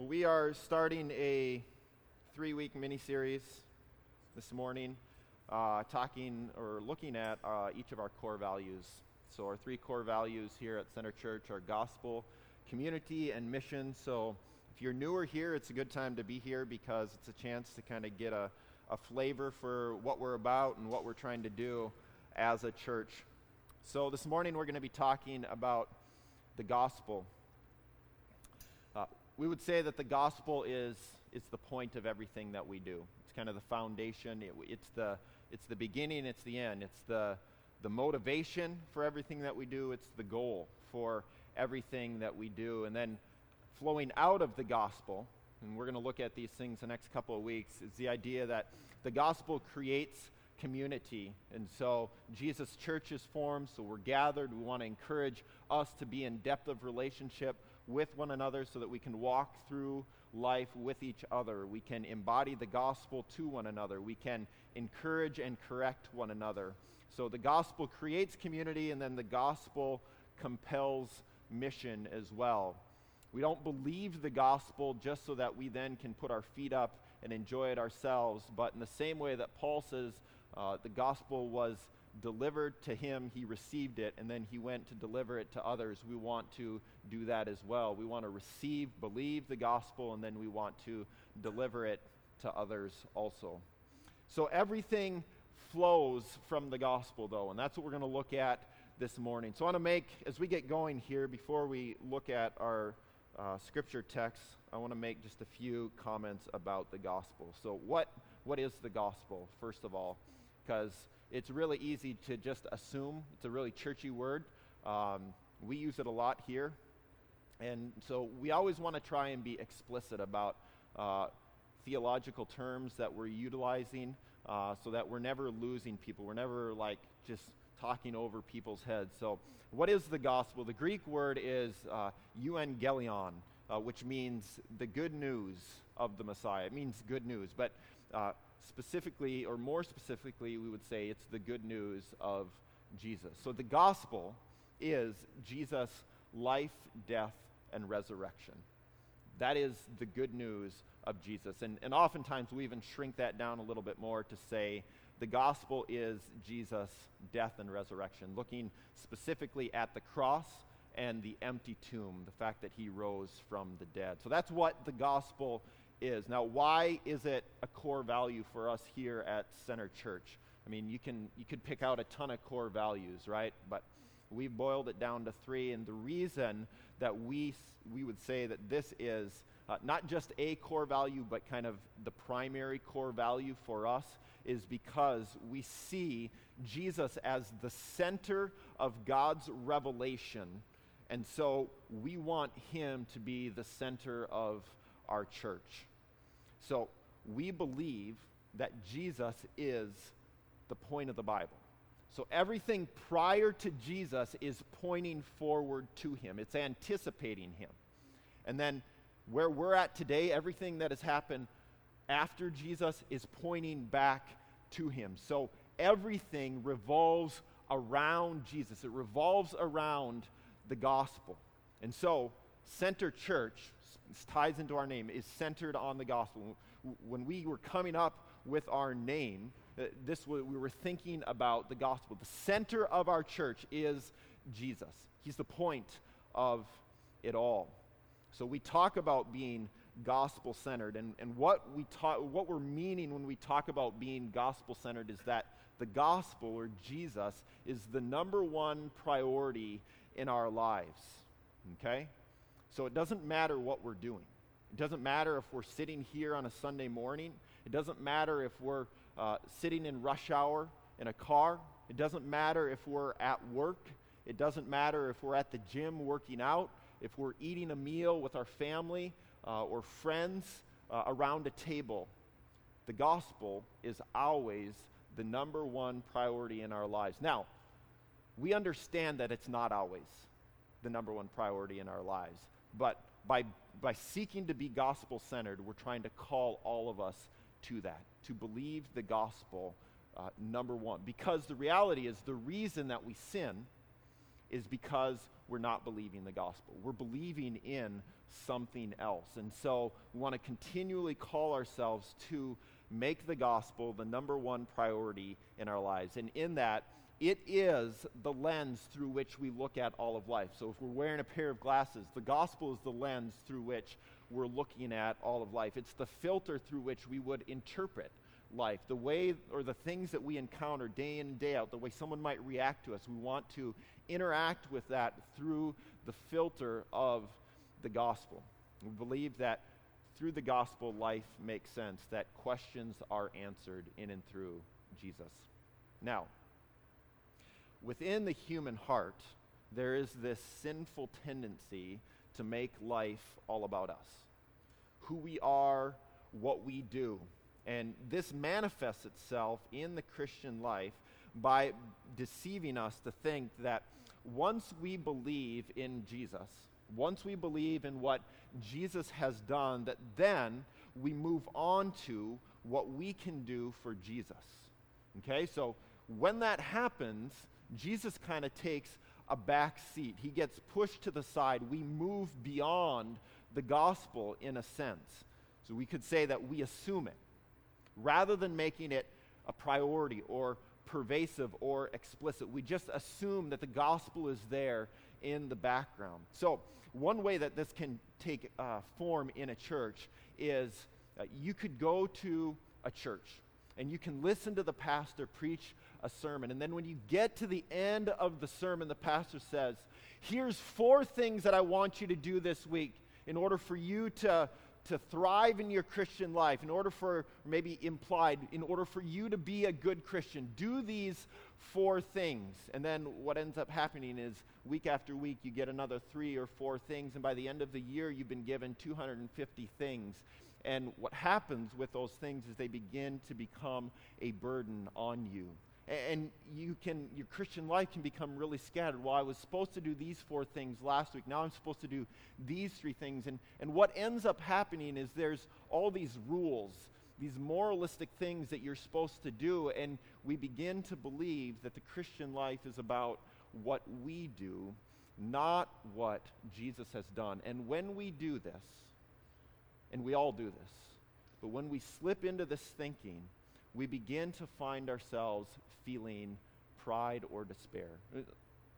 We are starting a three week mini series this morning, uh, talking or looking at uh, each of our core values. So, our three core values here at Center Church are gospel, community, and mission. So, if you're newer here, it's a good time to be here because it's a chance to kind of get a, a flavor for what we're about and what we're trying to do as a church. So, this morning we're going to be talking about the gospel. We would say that the gospel is, is the point of everything that we do. It's kind of the foundation, it, it's, the, it's the beginning, it's the end, it's the, the motivation for everything that we do, it's the goal for everything that we do. And then flowing out of the gospel, and we're going to look at these things the next couple of weeks, is the idea that the gospel creates community. And so Jesus' church is formed, so we're gathered. We want to encourage us to be in depth of relationship with one another so that we can walk through life with each other. We can embody the gospel to one another. We can encourage and correct one another. So the gospel creates community, and then the gospel compels mission as well. We don't believe the gospel just so that we then can put our feet up and enjoy it ourselves, but in the same way that Paul says uh, the gospel was delivered to him, he received it, and then he went to deliver it to others. We want to do that as well. We want to receive, believe the gospel, and then we want to deliver it to others also. So everything flows from the gospel, though, and that's what we're going to look at this morning. So I want to make, as we get going here, before we look at our uh, scripture text, I want to make just a few comments about the gospel. So, what, what is the gospel, first of all? Because it's really easy to just assume. It's a really churchy word. Um, we use it a lot here. And so we always want to try and be explicit about uh, theological terms that we're utilizing uh, so that we're never losing people. We're never like just talking over people's heads. So, what is the gospel? The Greek word is uh, euangelion, uh, which means the good news of the Messiah. It means good news. But uh, specifically, or more specifically, we would say it's the good news of Jesus. So the gospel is Jesus' life, death, and resurrection. That is the good news of Jesus. And, and oftentimes we even shrink that down a little bit more to say the gospel is Jesus' death and resurrection, looking specifically at the cross and the empty tomb, the fact that he rose from the dead. So that's what the gospel is. Now, why is it a core value for us here at Center Church? I mean, you can you could pick out a ton of core values, right? But we've boiled it down to three, and the reason that we we would say that this is uh, not just a core value, but kind of the primary core value for us, is because we see Jesus as the center of God's revelation, and so we want Him to be the center of our church. So we believe that Jesus is the point of the Bible. So everything prior to Jesus is pointing forward to him, it's anticipating him. And then where we're at today, everything that has happened after Jesus is pointing back to him. So everything revolves around Jesus, it revolves around the gospel. And so, Center Church, ties into our name, is centered on the gospel. When we were coming up with our name, uh, this we were thinking about the gospel. The center of our church is Jesus. He's the point of it all. So we talk about being gospel centered, and, and what, we talk, what we're meaning when we talk about being gospel centered is that the gospel or Jesus is the number one priority in our lives. Okay? So it doesn't matter what we're doing. It doesn't matter if we're sitting here on a Sunday morning. It doesn't matter if we're uh, sitting in rush hour in a car. It doesn't matter if we're at work. It doesn't matter if we're at the gym working out, if we're eating a meal with our family uh, or friends uh, around a table. The gospel is always the number one priority in our lives. Now, we understand that it's not always the number one priority in our lives. But by, by seeking to be gospel centered, we're trying to call all of us to that, to believe the gospel, uh, number one. Because the reality is, the reason that we sin is because we're not believing the gospel. We're believing in something else. And so we want to continually call ourselves to make the gospel the number one priority in our lives. And in that, it is the lens through which we look at all of life. So if we're wearing a pair of glasses, the gospel is the lens through which we're looking at all of life. It's the filter through which we would interpret life, the way or the things that we encounter day in and day out, the way someone might react to us. We want to interact with that through the filter of the gospel. We believe that through the gospel, life makes sense, that questions are answered in and through Jesus. Now, within the human heart, there is this sinful tendency to make life all about us who we are, what we do. And this manifests itself in the Christian life by deceiving us to think that once we believe in Jesus, once we believe in what Jesus has done, that then we move on to what we can do for Jesus. Okay, so when that happens, Jesus kind of takes a back seat. He gets pushed to the side. We move beyond the gospel in a sense. So we could say that we assume it rather than making it a priority or pervasive or explicit. We just assume that the gospel is there in the background. So, one way that this can take uh, form in a church is uh, you could go to a church and you can listen to the pastor preach a sermon. And then when you get to the end of the sermon, the pastor says, Here's four things that I want you to do this week in order for you to, to thrive in your Christian life, in order for, maybe implied, in order for you to be a good Christian. Do these four things. And then what ends up happening is week after week, you get another three or four things. And by the end of the year, you've been given 250 things. And what happens with those things is they begin to become a burden on you. And you can, your Christian life can become really scattered. Well, I was supposed to do these four things last week. Now I'm supposed to do these three things. And, and what ends up happening is there's all these rules, these moralistic things that you're supposed to do. And we begin to believe that the Christian life is about what we do, not what Jesus has done. And when we do this, and we all do this. But when we slip into this thinking, we begin to find ourselves feeling pride or despair.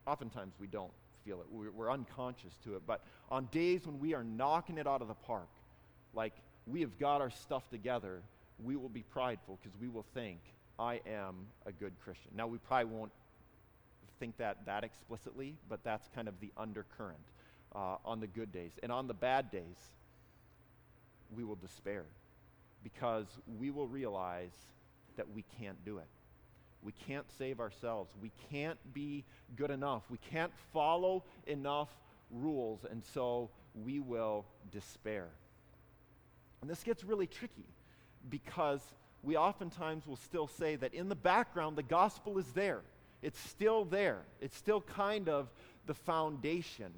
Oftentimes we don't feel it, we're, unconscious to it. But on days when we are knocking it out of the park, like we have got our stuff together, we will be prideful because we will think, I am a good Christian. Now, we probably won't think that that explicitly, but that's kind of the undercurrent uh, on the good days. And on the bad days, we will despair because we will realize that we can't do it. We can't save ourselves. We can't be good enough. We can't follow enough rules, and so we will despair. And this gets really tricky because we oftentimes will still say that in the background, the gospel is there. It's still there. It's still kind of the foundation.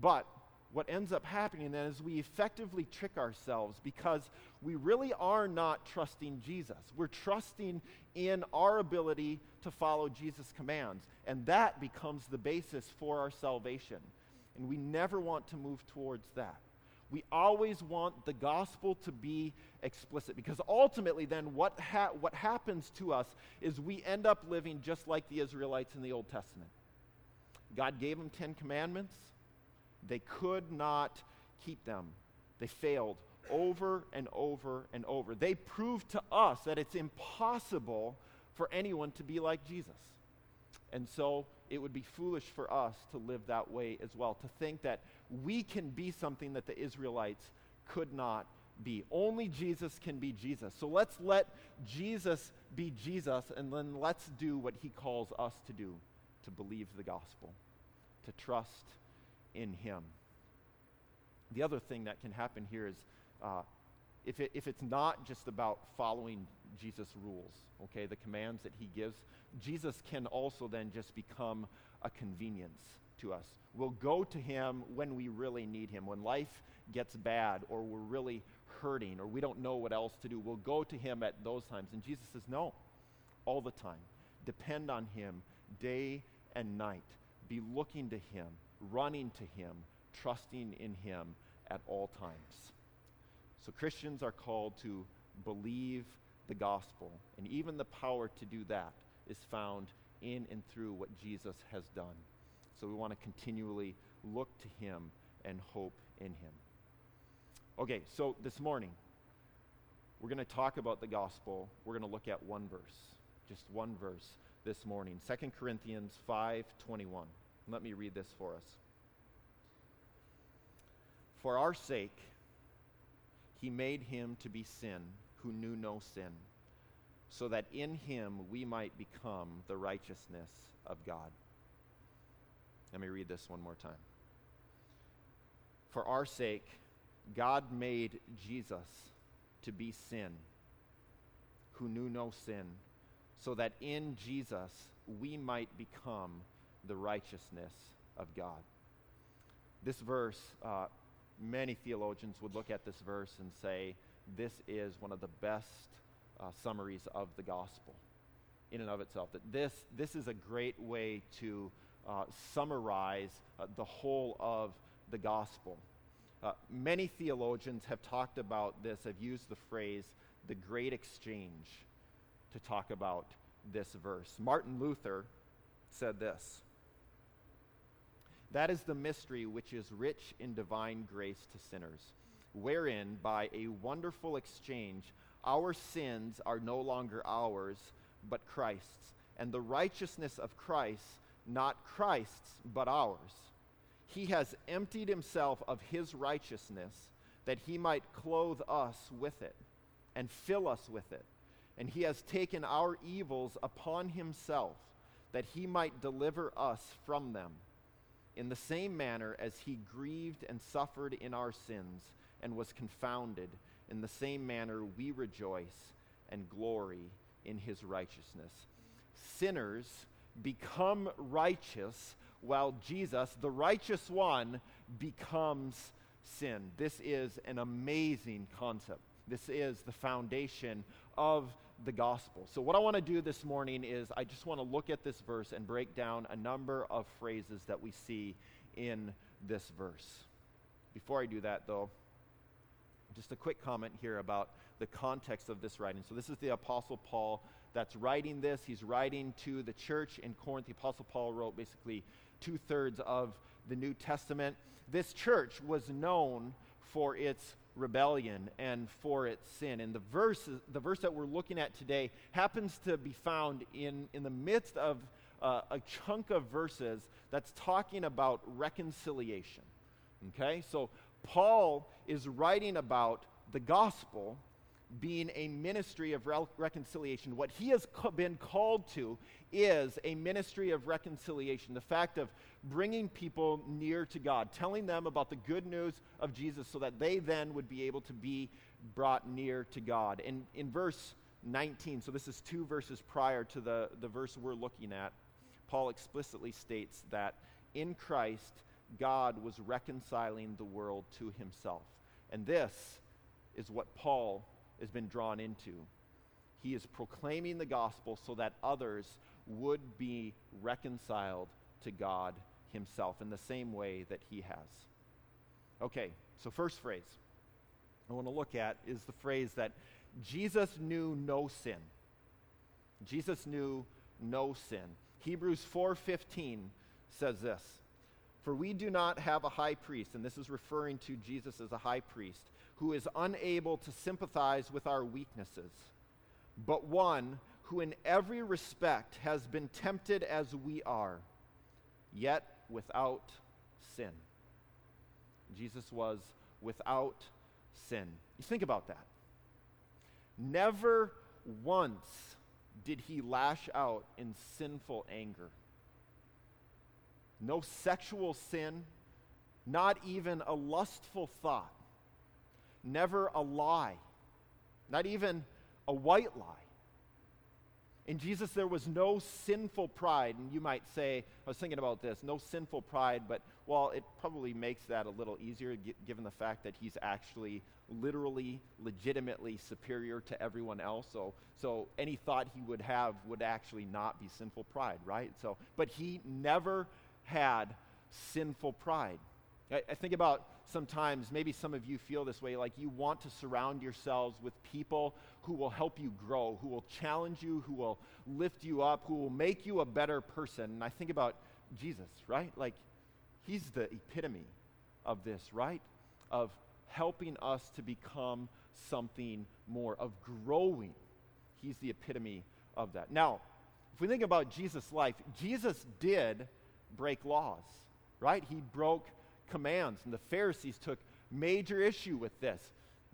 But what ends up happening then is we effectively trick ourselves because we really are not trusting Jesus. We're trusting in our ability to follow Jesus' commands, and that becomes the basis for our salvation. And we never want to move towards that. We always want the gospel to be explicit because ultimately, then, what, ha- what happens to us is we end up living just like the Israelites in the Old Testament. God gave them Ten Commandments they could not keep them. They failed over and over and over. They proved to us that it's impossible for anyone to be like Jesus. And so it would be foolish for us to live that way as well, to think that we can be something that the Israelites could not be. Only Jesus can be Jesus. So let's let Jesus be Jesus, and then let's do what he calls us to do to believe the gospel, to trust in Him. The other thing that can happen here is uh, if, it, if it's not just about following Jesus' rules, okay, the commands that He gives, Jesus can also then just become a convenience to us. We'll go to Him when we really need Him, when life gets bad or we're really hurting or we don't know what else to do. We'll go to Him at those times. And Jesus says, no, all the time. Depend on Him day and night. Be looking to Him running to Him, trusting in Him at all times. So Christians are called to believe the gospel, and even the power to do that is found in and through what Jesus has done. So we want to continually look to Him and hope in Him. Okay, so this morning, we're going to talk about the gospel. We're going to look at one verse, just one verse this morning. 2 Corinthians 5:21. Let me read this for us. For our sake he made him to be sin who knew no sin, so that in him we might become the righteousness of God. Let me read this one more time. For our sake God made Jesus to be sin, who knew no sin, so that in Jesus we might become the righteousness of God. This verse, uh, many theologians would look at this verse and say, this is one of the best uh, summaries of the gospel in and of itself. That this, this is a great way to uh, summarize uh, the whole of the gospel. Uh, many theologians have talked about this, have used the phrase the great exchange to talk about this verse. Martin Luther said this That is the mystery which is rich in divine grace to sinners, wherein by a wonderful exchange our sins are no longer ours, but Christ's, and the righteousness of Christ not Christ's, but ours he has emptied himself of his righteousness that he might clothe us with it and fill us with it. And he has taken our evils upon himself that he might deliver us from them. In the same manner as he grieved and suffered in our sins and was confounded, in the same manner we rejoice and glory in his righteousness. Sinners become righteous while Jesus, the righteous one, becomes sin. This is an amazing concept. This is the foundation of the gospel. So, what I want to do this morning is I just want to look at this verse and break down a number of phrases that we see in this verse. Before I do that, though, just a quick comment here about the context of this writing. So, this is the Apostle Paul that's writing this. He's writing to the church in Corinth. The Apostle Paul wrote basically two thirds of the New Testament. This church was known for its rebellion and for its sin. And the verse, the verse that we're looking at today happens to be found in, in the midst of uh, a chunk of verses that's talking about reconciliation. Okay? So Paul is writing about the gospel being a ministry of re- reconciliation. What he has co- been called to is a ministry of reconciliation. The fact of bringing people near to God, telling them about the good news of Jesus so that they then would be able to be brought near to God. And in verse 19, so this is two verses prior to the, the verse we're looking at, Paul explicitly states that in Christ, God was reconciling the world to himself. And this is what Paul has been drawn into. He is proclaiming the gospel so that others would be reconciled to God himself in the same way that he has. Okay, so first phrase I want to look at is the phrase that Jesus knew no sin. Jesus knew no sin. Hebrews 4:15 says this, "For we do not have a high priest, and this is referring to Jesus as a high priest, who is unable to sympathize with our weaknesses, but one who in every respect has been tempted as we are, yet without sin. Jesus was without sin. You think about that. Never once did he lash out in sinful anger. No sexual sin, not even a lustful thought never a lie, not even a white lie. In Jesus, there was no sinful pride. And you might say, I was thinking about this, no sinful pride, but well, it probably makes that a little easier given the fact that he's actually literally, legitimately superior to everyone else. So, so any thought he would have would actually not be sinful pride, right? So, but he never had sinful pride. I, I think about sometimes, maybe some of you feel this way, like you want to surround yourselves with people who will help you grow, who will challenge you, who will lift you up, who will make you a better person. And I think about Jesus, right? Like, he's the epitome of this, right? Of helping us to become something more, of growing. He's the epitome of that. Now, if we think about Jesus' life, Jesus did break laws, right? He broke commands, and the Pharisees took major issue with this.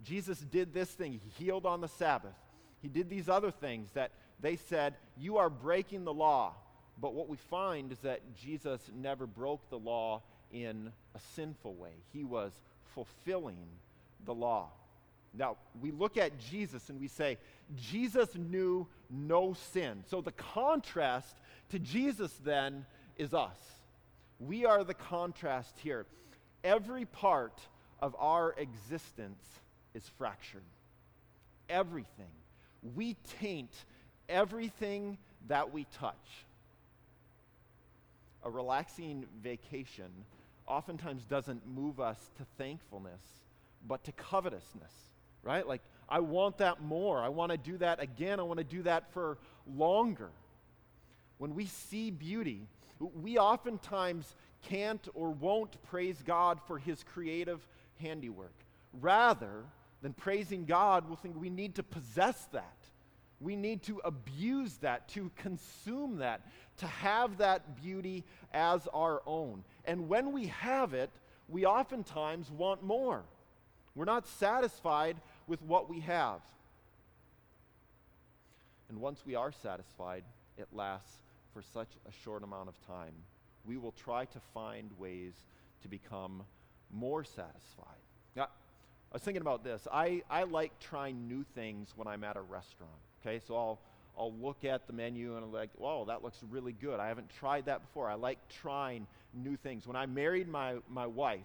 Jesus did this thing, he healed on the Sabbath. He did these other things that they said, You are breaking the law. But what we find is that Jesus never broke the law in a sinful way, he was fulfilling the law. Now, we look at Jesus and we say, Jesus knew no sin. So the contrast to Jesus then is us. We are the contrast here. Every part of our existence is fractured. Everything. We taint everything that we touch. A relaxing vacation oftentimes doesn't move us to thankfulness, but to covetousness, right? Like, I want that more. I want to do that again. I want to do that for longer. When we see beauty, we oftentimes can't or won't praise God for his creative handiwork. Rather than praising God, we'll think we need to possess that. We need to abuse that, to consume that, to have that beauty as our own. And when we have it, we oftentimes want more. We're not satisfied with what we have. And once we are satisfied, it lasts for such a short amount of time we will try to find ways to become more satisfied. Now, I was thinking about this. I, I like trying new things when I'm at a restaurant. Okay, so I'll, I'll look at the menu and I'm like, whoa, that looks really good. I haven't tried that before. I like trying new things. When I married my, my wife,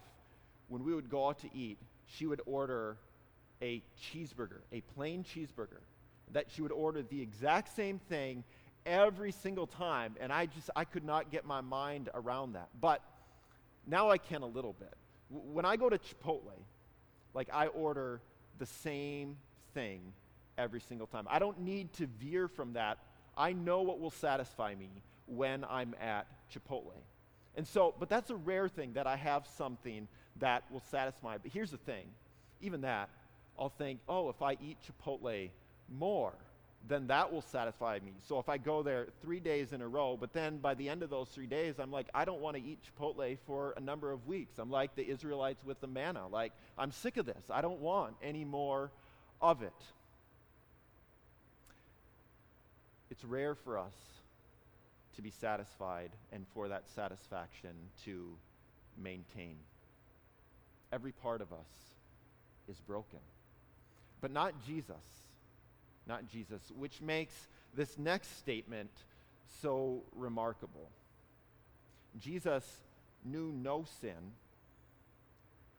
when we would go out to eat, she would order a cheeseburger, a plain cheeseburger. That she would order the exact same thing every single time, and I just I could not get my mind around that. But now I can a little bit. When I go to Chipotle, like I order the same thing every single time. I don't need to veer from that. I know what will satisfy me when I'm at Chipotle. And so, but that's a rare thing that I have something that will satisfy. But here's the thing even that, I'll think, oh, if I eat Chipotle more, then that will satisfy me. So if I go there three days in a row, but then by the end of those three days, I'm like, I don't want to eat Chipotle for a number of weeks. I'm like the Israelites with the manna. Like, I'm sick of this. I don't want any more of it. It's rare for us to be satisfied and for that satisfaction to maintain. Every part of us is broken, but not Jesus not Jesus, which makes this next statement so remarkable. Jesus knew no sin,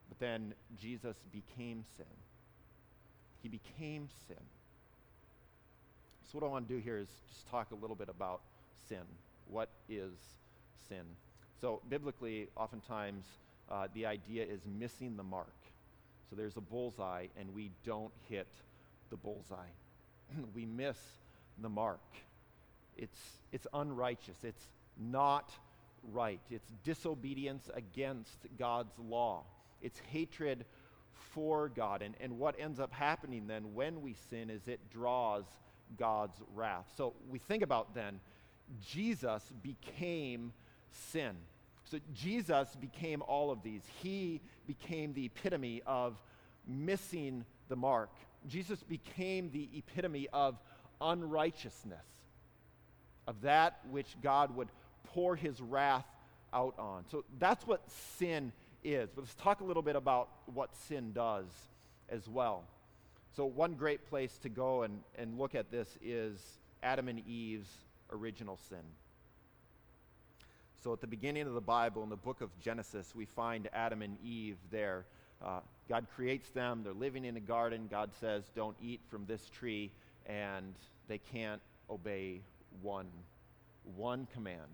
but then Jesus became sin. He became sin. So, what I want to do here is just talk a little bit about sin. What is sin? So, biblically, oftentimes uh, the idea is missing the mark. So, there's a bullseye, and we don't hit the bullseye. we miss the mark. It's, it's unrighteous. It's not right. It's disobedience against God's law. It's hatred for God. And, and what ends up happening then when we sin is it draws God's wrath. So we think about then, Jesus became sin. So Jesus became all of these. He became the epitome of missing the mark. Jesus became the epitome of unrighteousness, of that which God would pour his wrath out on. So that's what sin is. But let's talk a little bit about what sin does as well. So, one great place to go and, and look at this is Adam and Eve's original sin. So, at the beginning of the Bible, in the book of Genesis, we find Adam and Eve there. Uh, God creates them, they're living in a garden. God says, Don't eat from this tree, and they can't obey one, one command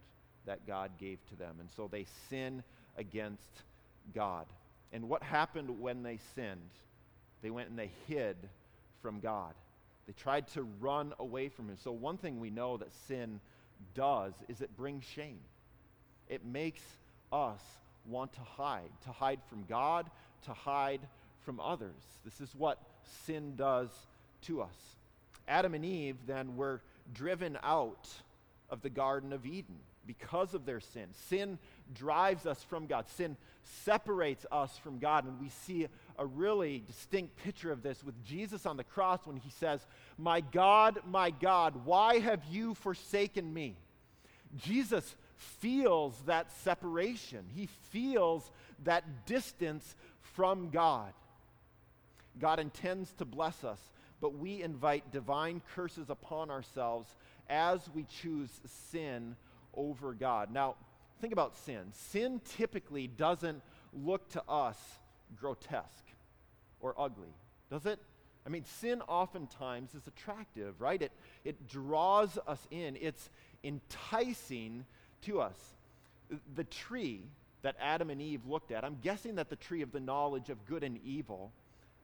that God gave to them. And so they sin against God. And what happened when they sinned? They went and they hid from God. They tried to run away from Him. So, one thing we know that sin does is it brings shame. It makes us want to hide, to hide from God, to hide from others. This is what sin does to us. Adam and Eve then were driven out of the Garden of Eden because of their sin. Sin drives us from God, sin separates us from God. And we see a really distinct picture of this with Jesus on the cross when he says, My God, my God, why have you forsaken me? Jesus feels that separation, he feels that distance from God. God intends to bless us, but we invite divine curses upon ourselves as we choose sin over God. Now, think about sin. Sin typically doesn't look to us grotesque or ugly, does it? I mean, sin oftentimes is attractive, right? It, it draws us in, it's enticing to us. The tree that Adam and Eve looked at, I'm guessing that the tree of the knowledge of good and evil,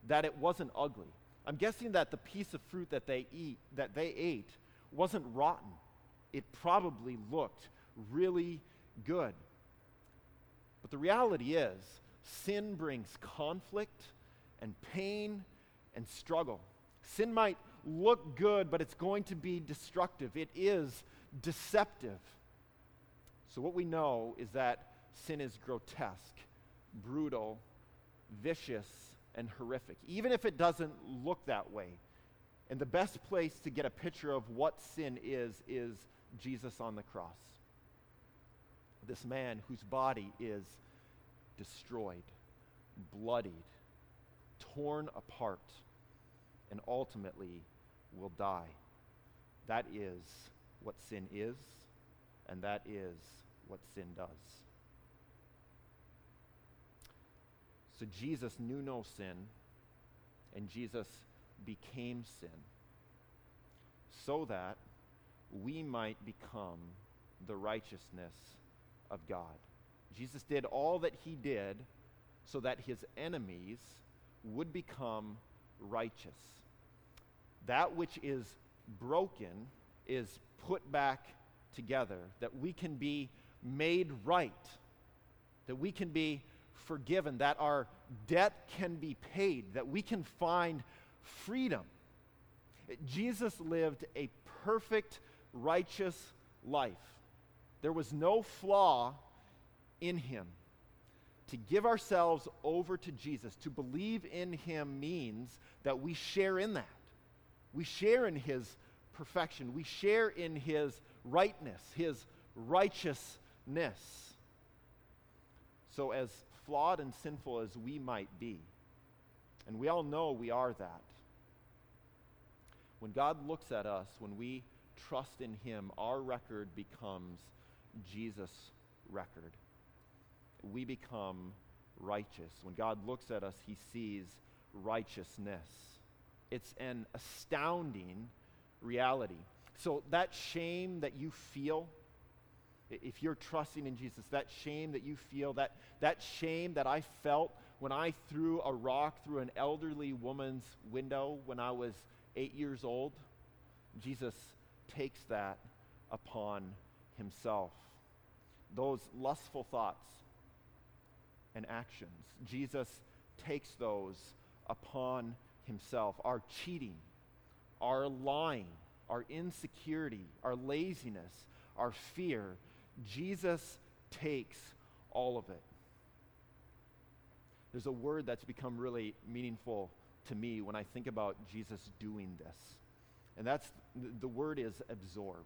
that it wasn't ugly. I'm guessing that the piece of fruit that they eat, that they ate, wasn't rotten. It probably looked really good. But the reality is, sin brings conflict and pain and struggle. Sin might look good, but it's going to be destructive. It is deceptive. So, what we know is that sin is grotesque, brutal, vicious, and horrific, even if it doesn't look that way. And the best place to get a picture of what sin is, is Jesus on the cross. This man whose body is destroyed, bloodied, torn apart, and ultimately will die. That is what sin is, and that is what sin does. So Jesus knew no sin, and Jesus became sin so that we might become the righteousness of God. Jesus did all that he did so that his enemies would become righteous. That which is broken is put back together, that we can be made right, that we can be forgiven, that our debt can be paid, that we can find freedom. Jesus lived a perfect, righteous life. There was no flaw in him. To give ourselves over to Jesus, to believe in him, means that we share in that. We share in his perfection, we share in his rightness, his righteousness. So, as flawed and sinful as we might be, and we all know we are that, when God looks at us, when we trust in Him, our record becomes Jesus' record. We become righteous. When God looks at us, He sees righteousness. It's an astounding reality. So, that shame that you feel, if you're trusting in Jesus, that shame that you feel, that, that shame that I felt when I threw a rock through an elderly woman's window when I was eight years old, Jesus takes that upon himself. Those lustful thoughts and actions, Jesus takes those upon himself. Our cheating, our lying, our insecurity, our laziness, our fear, Jesus takes all of it. There's a word that's become really meaningful to me when I think about Jesus doing this. And that's the word is absorb.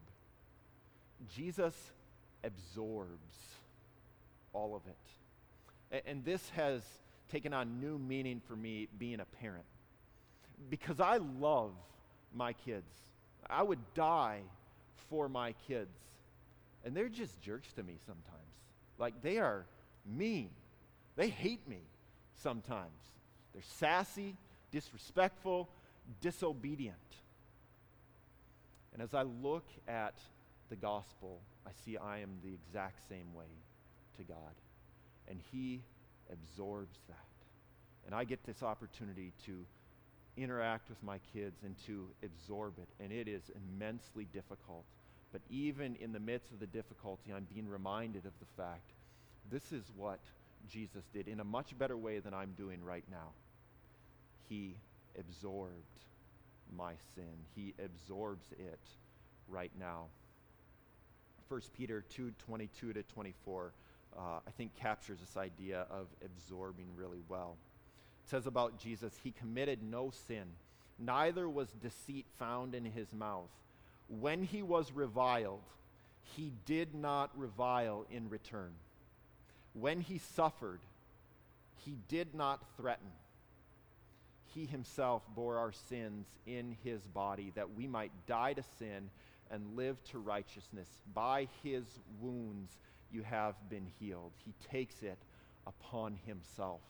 Jesus absorbs all of it. And this has taken on new meaning for me being a parent. Because I love my kids. I would die for my kids. And they're just jerks to me sometimes. Like they are mean. They hate me sometimes. They're sassy, disrespectful, disobedient. And as I look at the gospel, I see I am the exact same way to God. and He absorbs that. And I get this opportunity to interact with my kids and to absorb it, and it is immensely difficult. But even in the midst of the difficulty, I'm being reminded of the fact this is what Jesus did in a much better way than I'm doing right now. He absorbed my sin, He absorbs it right now. 1 Peter 2 22 to 24, uh, I think, captures this idea of absorbing really well. It says about Jesus, He committed no sin, neither was deceit found in His mouth. When He was reviled, He did not revile in return. When He suffered, He did not threaten. He Himself bore our sins in His body that we might die to sin and live to righteousness. By his wounds you have been healed. He takes it upon himself,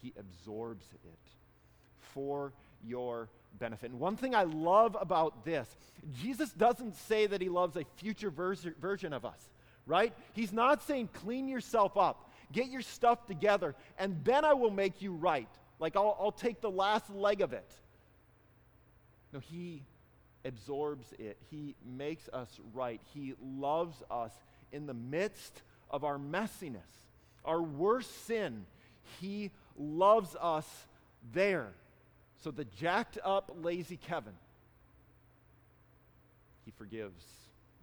he absorbs it for your benefit. And one thing I love about this, Jesus doesn't say that he loves a future vers- version of us, right? He's not saying clean yourself up, get your stuff together, and then I will make you right. Like I'll, I'll take the last leg of it. No, he absorbs it. He makes us right. He loves us in the midst of our messiness, our worst sin. He loves us there. So the jacked up, lazy Kevin, he forgives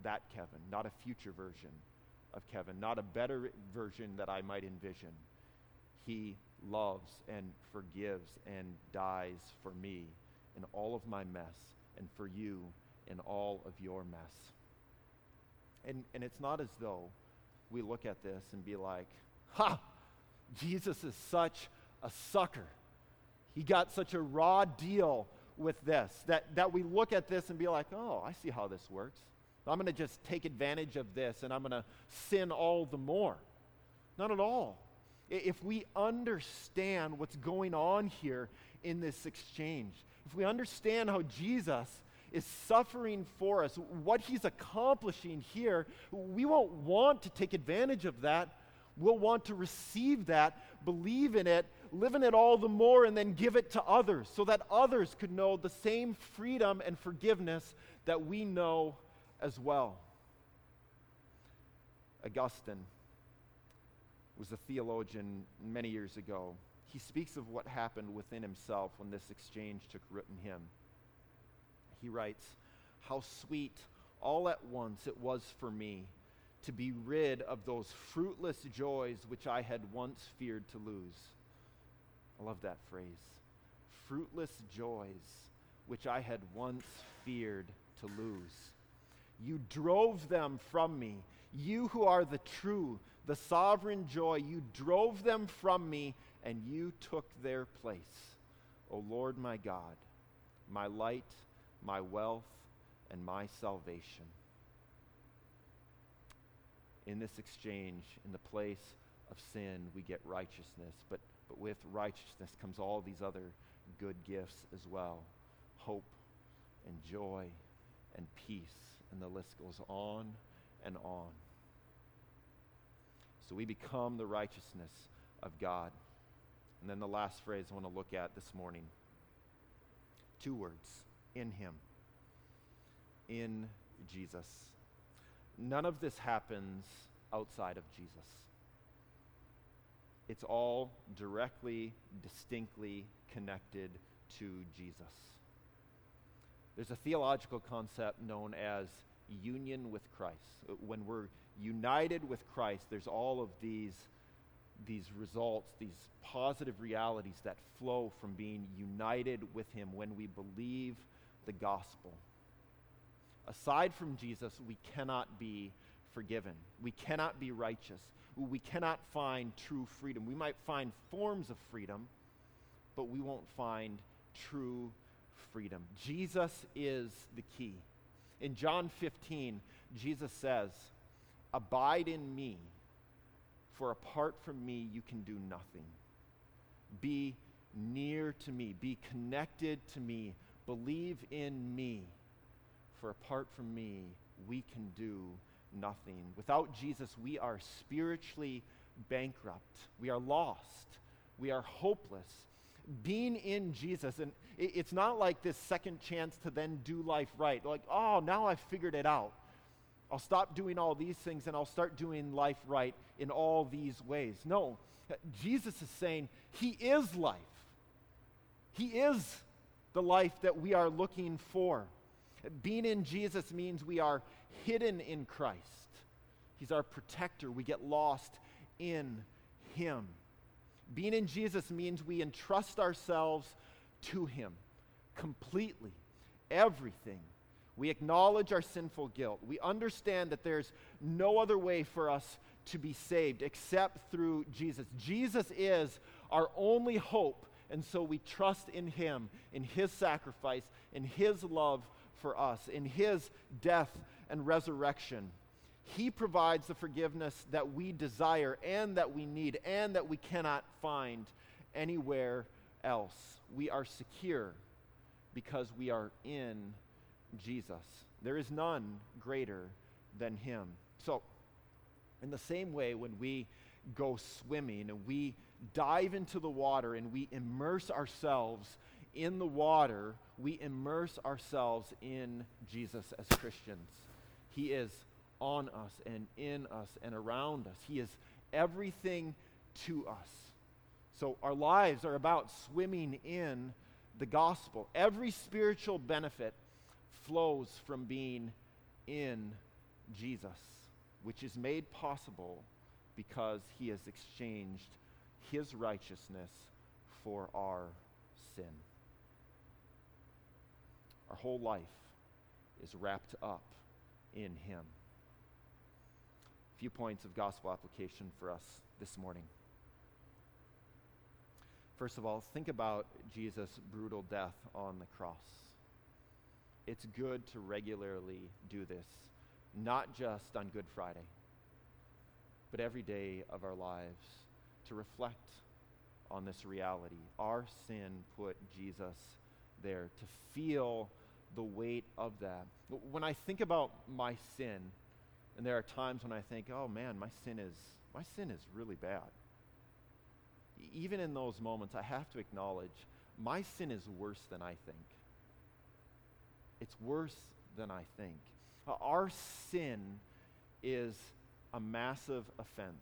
that Kevin, not a future version of Kevin, not a better version that I might envision. He loves and forgives and dies for me in all of my mess and for you in all of your mess. And, and it's not as though we look at this and be like, ha, Jesus is such a sucker. He got such a raw deal with this that, that we look at this and be like, oh, I see how this works. I'm going to just take advantage of this and I'm going to sin all the more. Not at all. If we understand what's going on here in this exchange, if we understand how Jesus is suffering for us, what he's accomplishing here, we won't want to take advantage of that. We'll want to receive that, believe in it, live in it all the more, and then give it to others so that others could know the same freedom and forgiveness that we know as well. Augustine was a theologian many years ago he speaks of what happened within himself when this exchange took root in him. He writes, How sweet all at once it was for me to be rid of those fruitless joys which I had once feared to lose. I love that phrase. Fruitless joys which I had once feared to lose. You drove them from me. You who are the true, the sovereign joy, you drove them from me and you took their place. O Lord my God, my light, my wealth, and my salvation. In this exchange, in the place of sin, we get righteousness, but, but with righteousness comes all these other good gifts as well hope and joy and peace, and the list goes on and on. So we become the righteousness of God. And then the last phrase I want to look at this morning two words in Him, in Jesus. None of this happens outside of Jesus. It's all directly, distinctly connected to Jesus. There's a theological concept known as union with Christ. When we're united with Christ, there's all of these these results, these positive realities that flow from being united with Him when we believe the gospel. Aside from Jesus, we cannot be forgiven. We cannot be righteous. We cannot find true freedom. We might find forms of freedom, but we won't find true freedom. Jesus is the key. In John 15, Jesus says, Abide in me for apart from me, you can do nothing. Be near to me, be connected to me, believe in me. For apart from me, we can do nothing. Without Jesus, we are spiritually bankrupt. We are lost. We are hopeless. Being in Jesus, and it's not like this second chance to then do life right. Like, oh, now I've figured it out. I'll stop doing all these things and I'll start doing life right in all these ways. No, Jesus is saying He is life. He is the life that we are looking for. Being in Jesus means we are hidden in Christ. He's our protector. We get lost in Him. Being in Jesus means we entrust ourselves to Him completely, everything. We acknowledge our sinful guilt. We understand that there's no other way for us to be saved except through Jesus. Jesus is our only hope, and so we trust in Him, in His sacrifice, in His love for us, in His death and resurrection. He provides the forgiveness that we desire and that we need and that we cannot find anywhere else. We are secure because we are in Jesus. There is none greater than Him. So, in the same way, when we go swimming and we dive into the water and we immerse ourselves in the water, we immerse ourselves in Jesus as Christians. He is on us and in us and around us. He is everything to us. So our lives are about swimming in the gospel. Every spiritual benefit flows from being in Jesus, which is made possible because he has exchanged his righteousness for our sin. Our whole life is wrapped up in him. A few points of gospel application for us this morning. First of all, think about Jesus' brutal death on the cross. It's good to regularly do this, not just on Good Friday, but every day of our lives to reflect on this reality. Our sin put Jesus there, to feel the weight of that. When I think about my sin, and there are times when I think, oh man, my sin is, my sin is really bad. Even in those moments, I have to acknowledge my sin is worse than I think. It's worse than I think. Uh, our sin is a massive offense.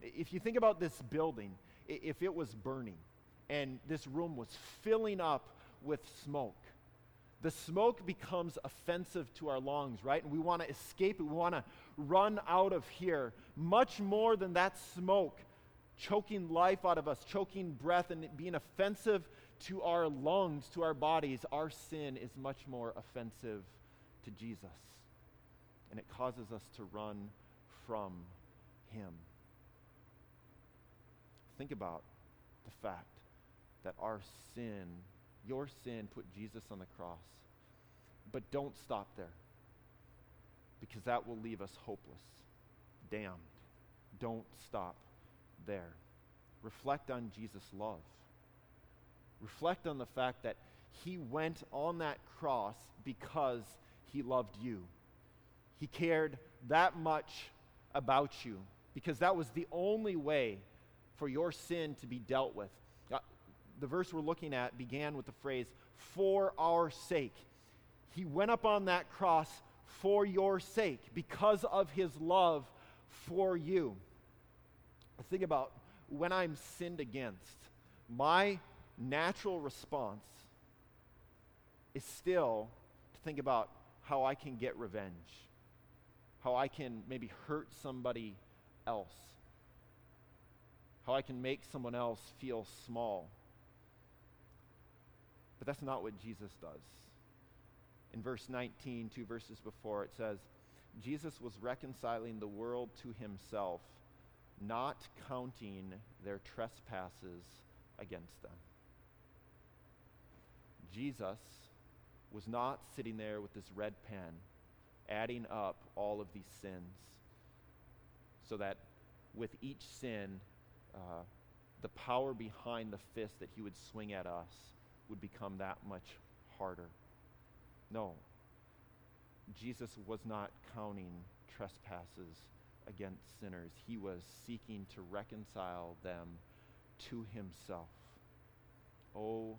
If you think about this building, if it was burning and this room was filling up with smoke, the smoke becomes offensive to our lungs, right? And we want to escape it. We want to run out of here. Much more than that smoke choking life out of us, choking breath, and being offensive to our lungs, to our bodies, our sin is much more offensive to Jesus. And it causes us to run from Him. Think about the fact that our sin, your sin, put Jesus on the cross. But don't stop there, because that will leave us hopeless, damned. Don't stop there. Reflect on Jesus' love. Reflect on the fact that he went on that cross because he loved you. He cared that much about you because that was the only way for your sin to be dealt with. The verse we're looking at began with the phrase, for our sake. He went up on that cross for your sake because of his love for you. Think about when I'm sinned against, my natural response is still to think about how I can get revenge, how I can maybe hurt somebody else, how I can make someone else feel small. But that's not what Jesus does. In verse 19, two verses before, it says, Jesus was reconciling the world to himself, not counting their trespasses against them. Jesus was not sitting there with this red pen adding up all of these sins so that with each sin, uh, the power behind the fist that he would swing at us would become that much harder. No. Jesus was not counting trespasses against sinners. He was seeking to reconcile them to himself. Oh,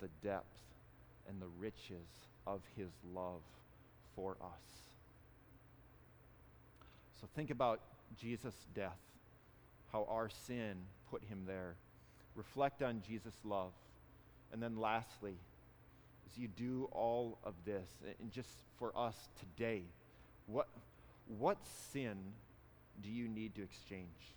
the depth and the riches of his love for us. So think about Jesus' death, how our sin put him there. Reflect on Jesus' love. And then lastly, as you do all of this, and just for us today, what, what sin do you need to exchange?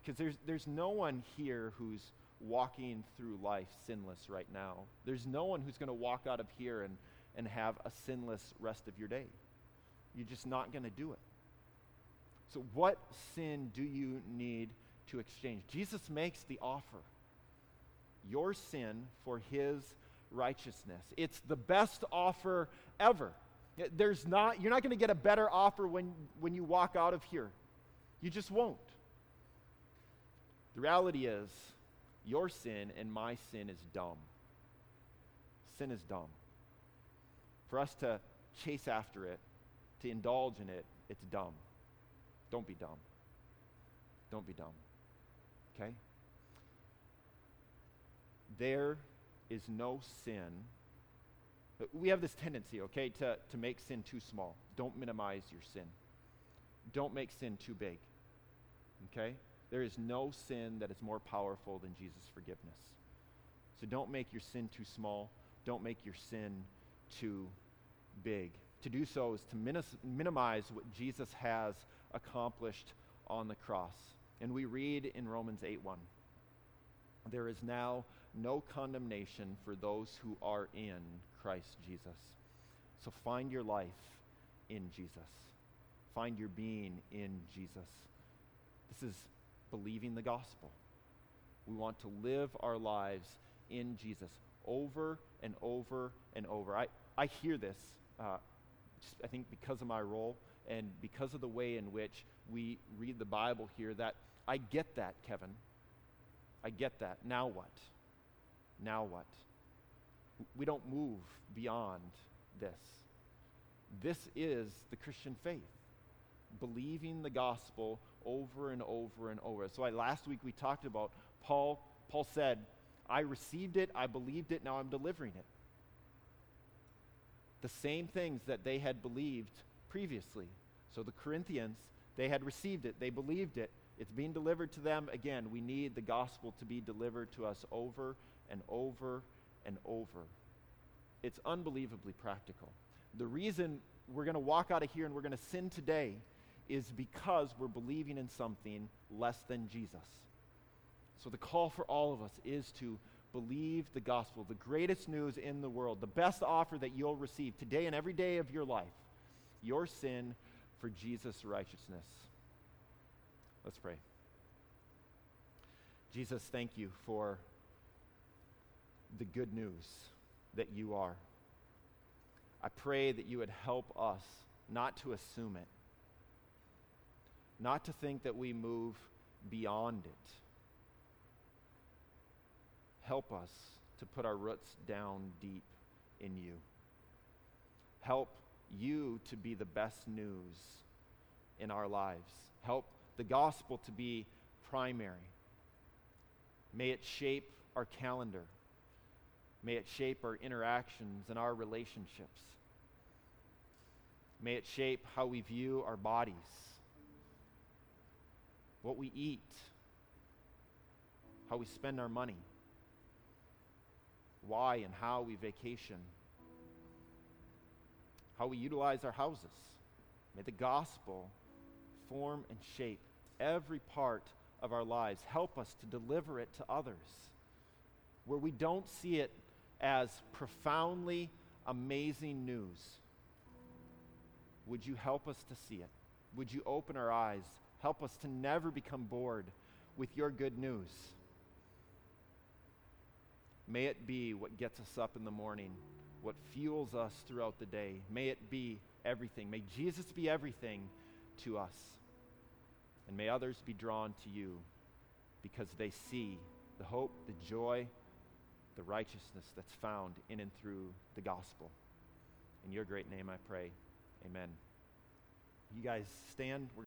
Because there's, there's no one here who's walking through life sinless right now. There's no one who's going to walk out of here and, and have a sinless rest of your day. You're just not going to do it. So, what sin do you need to exchange? Jesus makes the offer your sin for his righteousness. It's the best offer ever. There's not, you're not going to get a better offer when, when you walk out of here. You just won't. The reality is, your sin and my sin is dumb. Sin is dumb. For us to chase after it, to indulge in it, it's dumb. Don't be dumb. Don't be dumb. Okay? There is no sin. We have this tendency, okay, to, to make sin too small. Don't minimize your sin. Don't make sin too big. Okay? There is no sin that is more powerful than Jesus' forgiveness. So don't make your sin too small. Don't make your sin too big. To do so is to minis- minimize what Jesus has accomplished on the cross. And we read in Romans 8 1 there is now no condemnation for those who are in Christ Jesus. So find your life in Jesus. Find your being in Jesus. This is believing the gospel. We want to live our lives in Jesus over and over and over. I, I hear this, uh, I think, because of my role and because of the way in which we read the Bible here, that I get that, Kevin. I get that. Now what? Now what? We don't move beyond this. This is the Christian faith. Believing the gospel over and over and over. So I, last week we talked about Paul. Paul said, I received it, I believed it, now I'm delivering it. The same things that they had believed previously. So the Corinthians, they had received it, they believed it. It's being delivered to them. Again, we need the gospel to be delivered to us over and over and over. It's unbelievably practical. The reason we're going to walk out of here and we're going to sin today is because we're believing in something less than Jesus. So the call for all of us is to believe the gospel, the greatest news in the world, the best offer that you'll receive today and every day of your life your sin for Jesus' righteousness. Let's pray. Jesus, thank you for the good news that you are. I pray that you would help us not to assume it, not to think that we move beyond it. Help us to put our roots down deep in you. Help you to be the best news in our lives. Help the gospel to be primary. May it shape our calendar. May it shape our interactions and our relationships. May it shape how we view our bodies, what we eat, how we spend our money, why and how we vacation, how we utilize our houses. May the gospel form and shape every part of our lives. Help us to deliver it to others where we don't see it as profoundly amazing news. Would you help us to see it? Would you open our eyes? Help us to never become bored with your good news. May it be what gets us up in the morning, what fuels us throughout the day. May it be everything. May Jesus be everything to us. And may others be drawn to you because they see the hope, the joy, the righteousness that's found in and through the gospel. In your great name I pray. Amen. You guys stand. We're